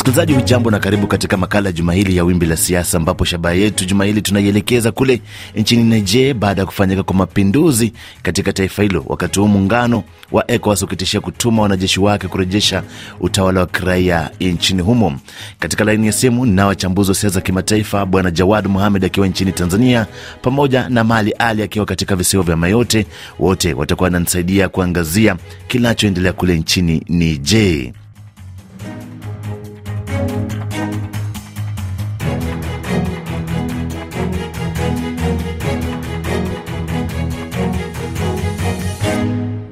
Msikilizaji hujambo na karibu katika makala ya juma hili ya wimbi la siasa, ambapo shabaha yetu juma hili tunaielekeza kule nchini Niger baada ya kufanyika kwa mapinduzi katika taifa hilo, wakati huu muungano wa ECOWAS ukitishia kutuma wanajeshi wake kurejesha utawala wa kiraia nchini humo. Katika laini ya simu na wachambuzi wa siasa za kimataifa, Bwana Jawad Muhamed akiwa nchini Tanzania pamoja na Mali Ali akiwa katika visiwa vya Mayote. Wote watakuwa wananisaidia kuangazia kinachoendelea kule nchini Niger.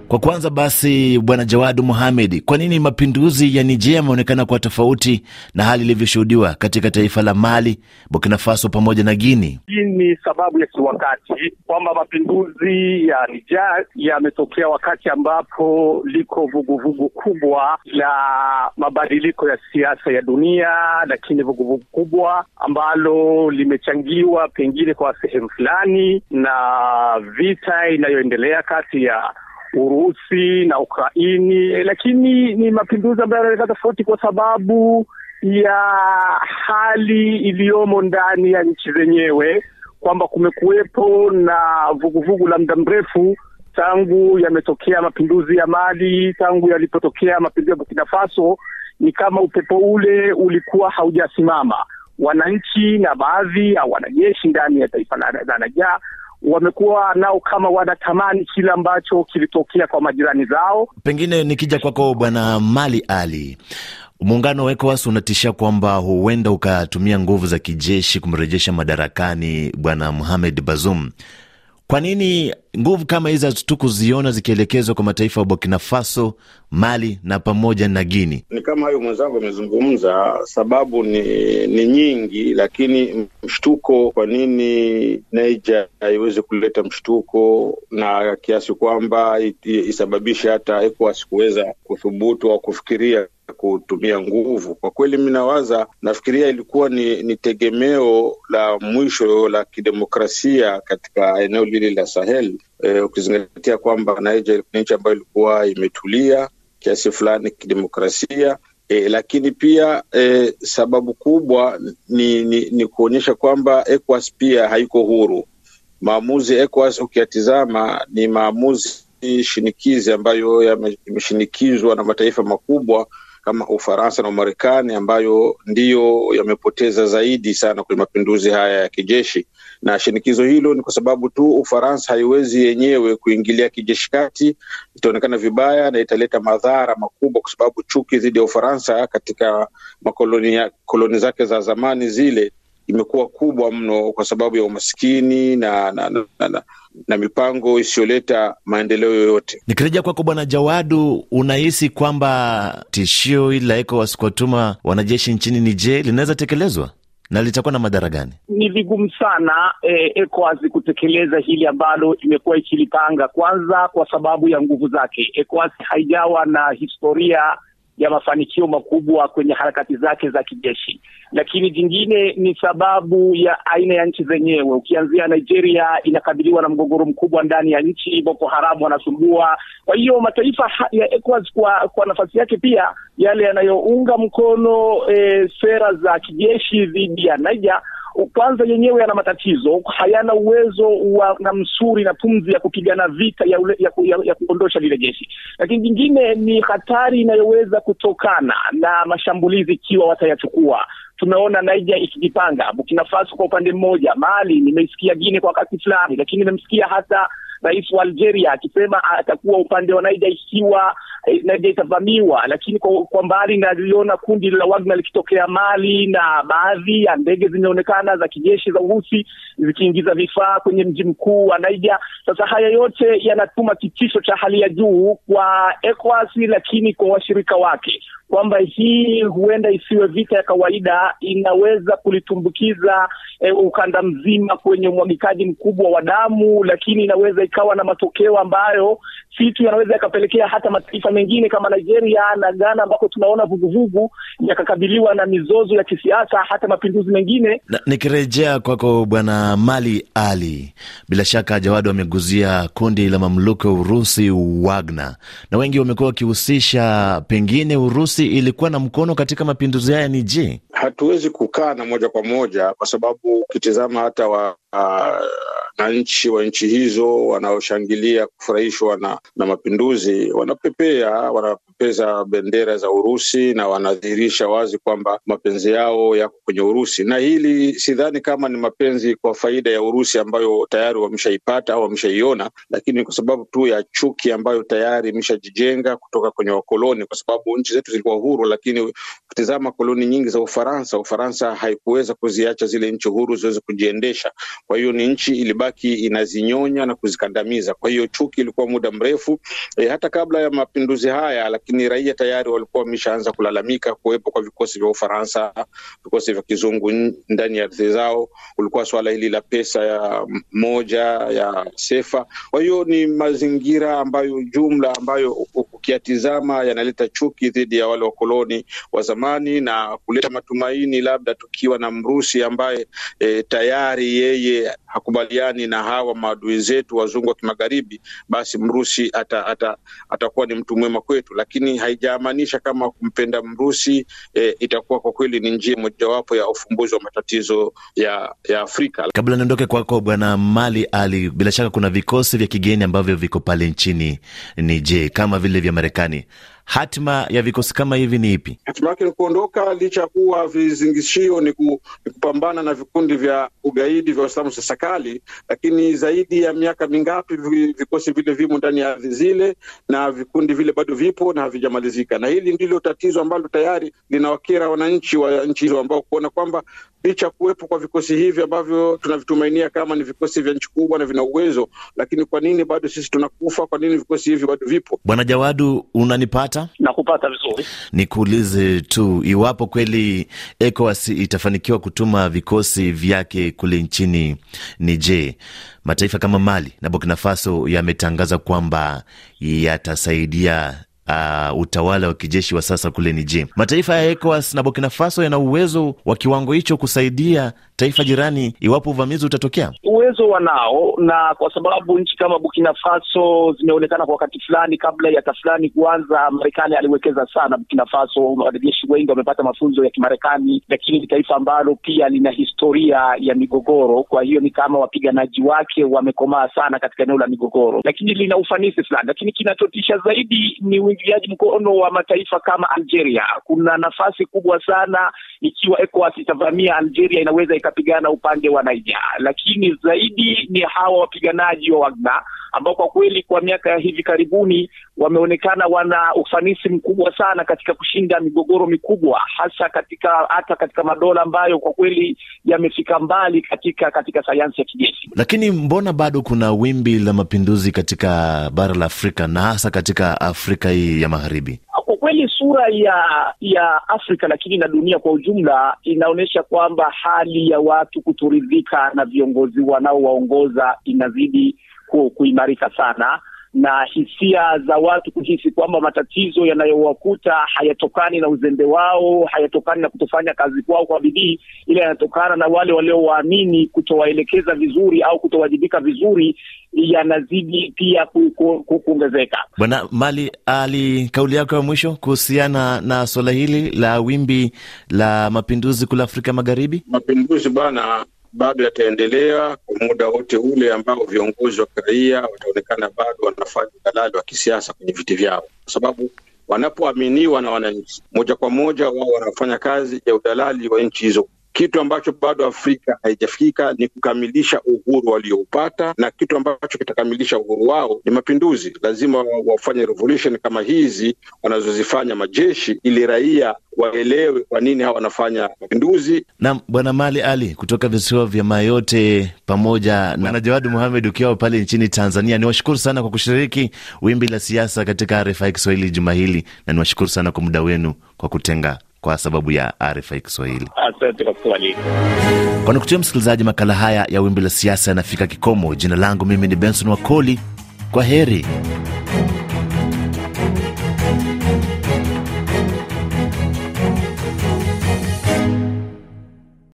Kwa kwanza basi, bwana Jawadu Muhamed, kwa nini mapinduzi ya Niger yameonekana kuwa tofauti na hali ilivyoshuhudiwa katika taifa la Mali, Burkina Faso pamoja na Guini? Hii ni sababu ya kiwakati kwamba mapinduzi ya Niger yametokea wakati ambapo liko vuguvugu kubwa la mabadiliko ya siasa ya dunia, lakini vuguvugu kubwa ambalo limechangiwa pengine kwa sehemu fulani na vita inayoendelea kati ya Urusi na Ukraini, lakini ni mapinduzi ambayo yanaonekana tofauti kwa sababu ya hali iliyomo ndani ya nchi zenyewe, kwamba kumekuwepo na vuguvugu la muda mrefu tangu yametokea mapinduzi ya Mali, tangu yalipotokea mapinduzi ya Burkina Faso, ni kama upepo ule ulikuwa haujasimama. Wananchi na baadhi ya wanajeshi ndani ya taifa la Niger wamekuwa nao kama wanatamani kile ambacho kilitokea kwa majirani zao. Pengine nikija kwako Bwana Mali Ali, muungano wa ECOWAS unatishia kwamba huenda ukatumia nguvu za kijeshi kumrejesha madarakani Bwana Mohamed Bazoum. Kwa nini nguvu kama hizi hatukuziona zikielekezwa kwa mataifa ya Burkina Faso, Mali na pamoja na Guini? Ni kama hayo mwenzangu amezungumza, sababu ni, ni nyingi, lakini mshtuko, kwa nini Niger haiwezi kuleta mshtuko na kiasi kwamba isababishe hata ECOWAS kuweza kuthubutu au kufikiria kutumia nguvu. Kwa kweli, mi nawaza, nafikiria ilikuwa ni, ni tegemeo la mwisho la kidemokrasia katika eneo lile la Sahel, e, ukizingatia kwamba Niger ni nchi ambayo ilikuwa imetulia kiasi fulani kidemokrasia. E, lakini pia e, sababu kubwa ni, ni, ni kuonyesha kwamba ECOWAS pia haiko huru. Maamuzi ECOWAS ukiyatizama ni maamuzi shinikizi ambayo yameshinikizwa na mataifa makubwa kama Ufaransa na Umarekani ambayo ndiyo yamepoteza zaidi sana kwenye mapinduzi haya ya kijeshi, na shinikizo hilo ni kwa sababu tu Ufaransa haiwezi yenyewe kuingilia kijeshi kati, itaonekana vibaya na italeta madhara makubwa, kwa sababu chuki dhidi ya Ufaransa katika makoloni koloni zake za zamani zile imekuwa kubwa mno kwa sababu ya umaskini na, na, na, na, na, na mipango isiyoleta maendeleo yoyote. Nikirejea kwako Bwana Jawadu, unahisi kwamba tishio hili la ECOWAS kuwatuma wanajeshi nchini Niger linaweza tekelezwa na litakuwa na madhara gani? Ni vigumu sana eh, ECOWAS kutekeleza hili ambalo imekuwa ikilipanga, kwanza kwa sababu ya nguvu zake. ECOWAS haijawa na historia ya mafanikio makubwa kwenye harakati zake za kijeshi, lakini jingine ni sababu ya aina ya nchi zenyewe. Ukianzia Nigeria, inakabiliwa na mgogoro mkubwa ndani ya nchi, Boko Haramu wanasumbua. Kwa hiyo mataifa ya ECOWAS kwa kwa nafasi yake pia yale yanayounga mkono e, sera za kijeshi dhidi ya Niger kwanza yenyewe yana matatizo, hayana uwezo wa na msuri na pumzi ya kupigana vita ya, ule, ya, ya, ya kuondosha lile jeshi. Lakini jingine ni hatari inayoweza kutokana na mashambulizi ikiwa watayachukua. Tumeona Niger ikijipanga, Burkina Faso kwa upande mmoja, Mali nimeisikia Gine kwa wakati fulani, lakini nimemsikia hata rais wa Algeria akisema atakuwa upande wa Niger ikiwa Niger itavamiwa, lakini kwa, kwa mbali naliona kundi la Wagner likitokea Mali na baadhi ya ndege zimeonekana za kijeshi za Urusi zikiingiza vifaa kwenye mji mkuu wa Niger. Sasa haya yote yanatuma kitisho cha hali ya juu kwa ECOWAS, lakini kwa washirika wake kwamba hii huenda isiwe vita ya kawaida, inaweza kulitumbukiza eh, ukanda mzima kwenye umwagikaji mkubwa wa damu, lakini inaweza ikawa na matokeo ambayo si tu yanaweza yakapelekea hata mataifa mengine kama Nigeria na Ghana ambako tunaona vuguvugu yakakabiliwa na mizozo ya kisiasa, hata mapinduzi mengine. Na, nikirejea kwako Bwana Mali Ali, bila shaka Jawadi wameguzia kundi la mamluki wa Urusi Wagner, na wengi wamekuwa wakihusisha pengine Urusi ilikuwa na mkono katika mapinduzi haya. Ni je, hatuwezi kukaa na moja kwa moja kwa sababu ukitizama hata wa wananchi wa nchi hizo wanaoshangilia kufurahishwa na, na mapinduzi wanapepea wanapepeza bendera za Urusi na wanadhihirisha wazi kwamba mapenzi yao yako kwenye Urusi, na hili sidhani kama ni mapenzi kwa faida ya Urusi ambayo tayari wameshaipata au wameshaiona, lakini kwa sababu tu ya chuki ambayo tayari imeshajijenga kutoka kwenye wakoloni, kwa sababu nchi zetu zilikuwa huru, lakini ukitizama koloni nyingi za Ufaransa, Ufaransa haikuweza kuziacha zile nchi huru ziweze kujiendesha. Kwa hiyo ni nchi ilibaki inazinyonya na kuzikandamiza. Kwa hiyo chuki ilikuwa muda mrefu e, hata kabla ya mapinduzi haya, lakini raia tayari walikuwa wameshaanza kulalamika kuwepo kwa vikosi vya Ufaransa, vikosi vya kizungu ndani ya ardhi zao. Kulikuwa swala hili la pesa ya moja ya sefa. Kwa hiyo ni mazingira ambayo jumla ambayo ukiyatizama yanaleta chuki dhidi ya wale wakoloni wa zamani na kuleta matumaini, labda tukiwa na Mrusi ambaye e, tayari yeye hakubaliani na hawa maadui zetu wazungu wa kimagharibi, basi Mrusi ata, ata, atakuwa ni mtu mwema kwetu, lakini haijamaanisha kama kumpenda Mrusi e, itakuwa kwa kweli ni njia mojawapo ya ufumbuzi wa matatizo ya, ya Afrika. Kabla niondoke kwako Bwana Mali Ali, bila shaka kuna vikosi vya kigeni ambavyo viko pale nchini Niger kama vile vya Marekani. Hatima ya vikosi kama hivi ni ipi? Hatima yake ni kuondoka, licha ya kuwa vizingishio ni, ku, ni kupambana na vikundi vya ugaidi vya Waislamu sasakali, lakini zaidi ya miaka mingapi vikosi vile vimo ndani ya ardhi zile na vikundi vile bado vipo na havijamalizika, na hili ndilo tatizo ambalo tayari linawakera wananchi wa nchi hizo ambao kuona kwamba licha ya kuwepo kwa vikosi hivi ambavyo tunavitumainia kama ni vikosi vya nchi kubwa na vina uwezo, lakini kwa nini bado sisi tunakufa? Kwa nini vikosi hivi bado vipo? Bwana Jawadu, unanipata? Nakupata vizuri. Nikuulize tu iwapo kweli ECOWAS itafanikiwa kutuma vikosi vyake kule nchini Niger, mataifa kama Mali na Burkina Faso yametangaza kwamba yatasaidia uh, utawala wa kijeshi wa sasa kule Niger. Mataifa ya ECOWAS na Burkina Faso yana uwezo wa kiwango hicho kusaidia taifa jirani iwapo uvamizi utatokea? Uwezo wanao, na kwa sababu nchi kama Burkina Faso zimeonekana kwa wakati fulani, kabla ya tafulani kuanza, Marekani aliwekeza sana Burkina Faso. Wanajeshi wengi wamepata mafunzo ya Kimarekani, lakini ni taifa ambalo pia lina historia ya migogoro. Kwa hiyo ni kama wapiganaji wake wamekomaa sana katika eneo la migogoro, lakini lina ufanisi fulani. Lakini kinachotisha zaidi ni uingiliaji mkono wa mataifa kama Algeria. Kuna nafasi kubwa sana, ikiwa ECOWAS itavamia Algeria, inaweza ikapigana upande wa Niger, lakini zaidi ni hawa wapiganaji wa Wagner ambao kwa kweli kwa miaka ya hivi karibuni wameonekana wana ufanisi mkubwa sana katika kushinda migogoro mikubwa, hasa katika hata katika madola ambayo kwa kweli yamefika mbali katika katika sayansi ya kijeshi. Lakini mbona bado kuna wimbi la mapinduzi katika bara la Afrika na hasa katika Afrika hii ya Magharibi? Kwa kweli sura ya ya Afrika lakini na dunia kwa ujumla inaonyesha kwamba hali ya watu kutoridhika na viongozi wanaowaongoza inazidi kuimarika sana na hisia za watu kuhisi kwamba matatizo yanayowakuta hayatokani na uzembe wao, hayatokani na kutofanya kazi kwao kwa bidii, ila yanatokana na wale waliowaamini kutowaelekeza vizuri au kutowajibika vizuri, yanazidi pia kuongezeka. Bwana Mali Ali, kauli yako ya mwisho kuhusiana na suala hili la wimbi la mapinduzi kule Afrika Magharibi? Mapinduzi bwana bado yataendelea kwa muda wote ule ambao viongozi wa kiraia wataonekana bado wanafanya udalali wa kisiasa kwenye viti vyao, kwa sababu wanapoaminiwa na wananchi moja kwa moja, wao wanafanya kazi ya udalali wa nchi hizo. Kitu ambacho bado Afrika haijafika ni kukamilisha uhuru walioupata, na kitu ambacho kitakamilisha uhuru wao ni mapinduzi. Lazima wafanye revolution kama hizi wanazozifanya majeshi, ili raia waelewe kwa nini hawa wanafanya mapinduzi. Naam, Bwana Mali Ali kutoka visiwa vya Mayote pamoja na na Jawadu Muhamed ukiwa pale nchini Tanzania, niwashukuru sana kwa kushiriki wimbi la siasa katika RFI Kiswahili juma hili, na niwashukuru sana kwa muda wenu kwa kutenga kwa sababu ya RFI Kiswahili. Asante kwa swali. Kwa nukutio msikilizaji, makala haya ya Wimbi la Siasa yanafika kikomo. Jina langu mimi ni Benson Wakoli. Kwa heri.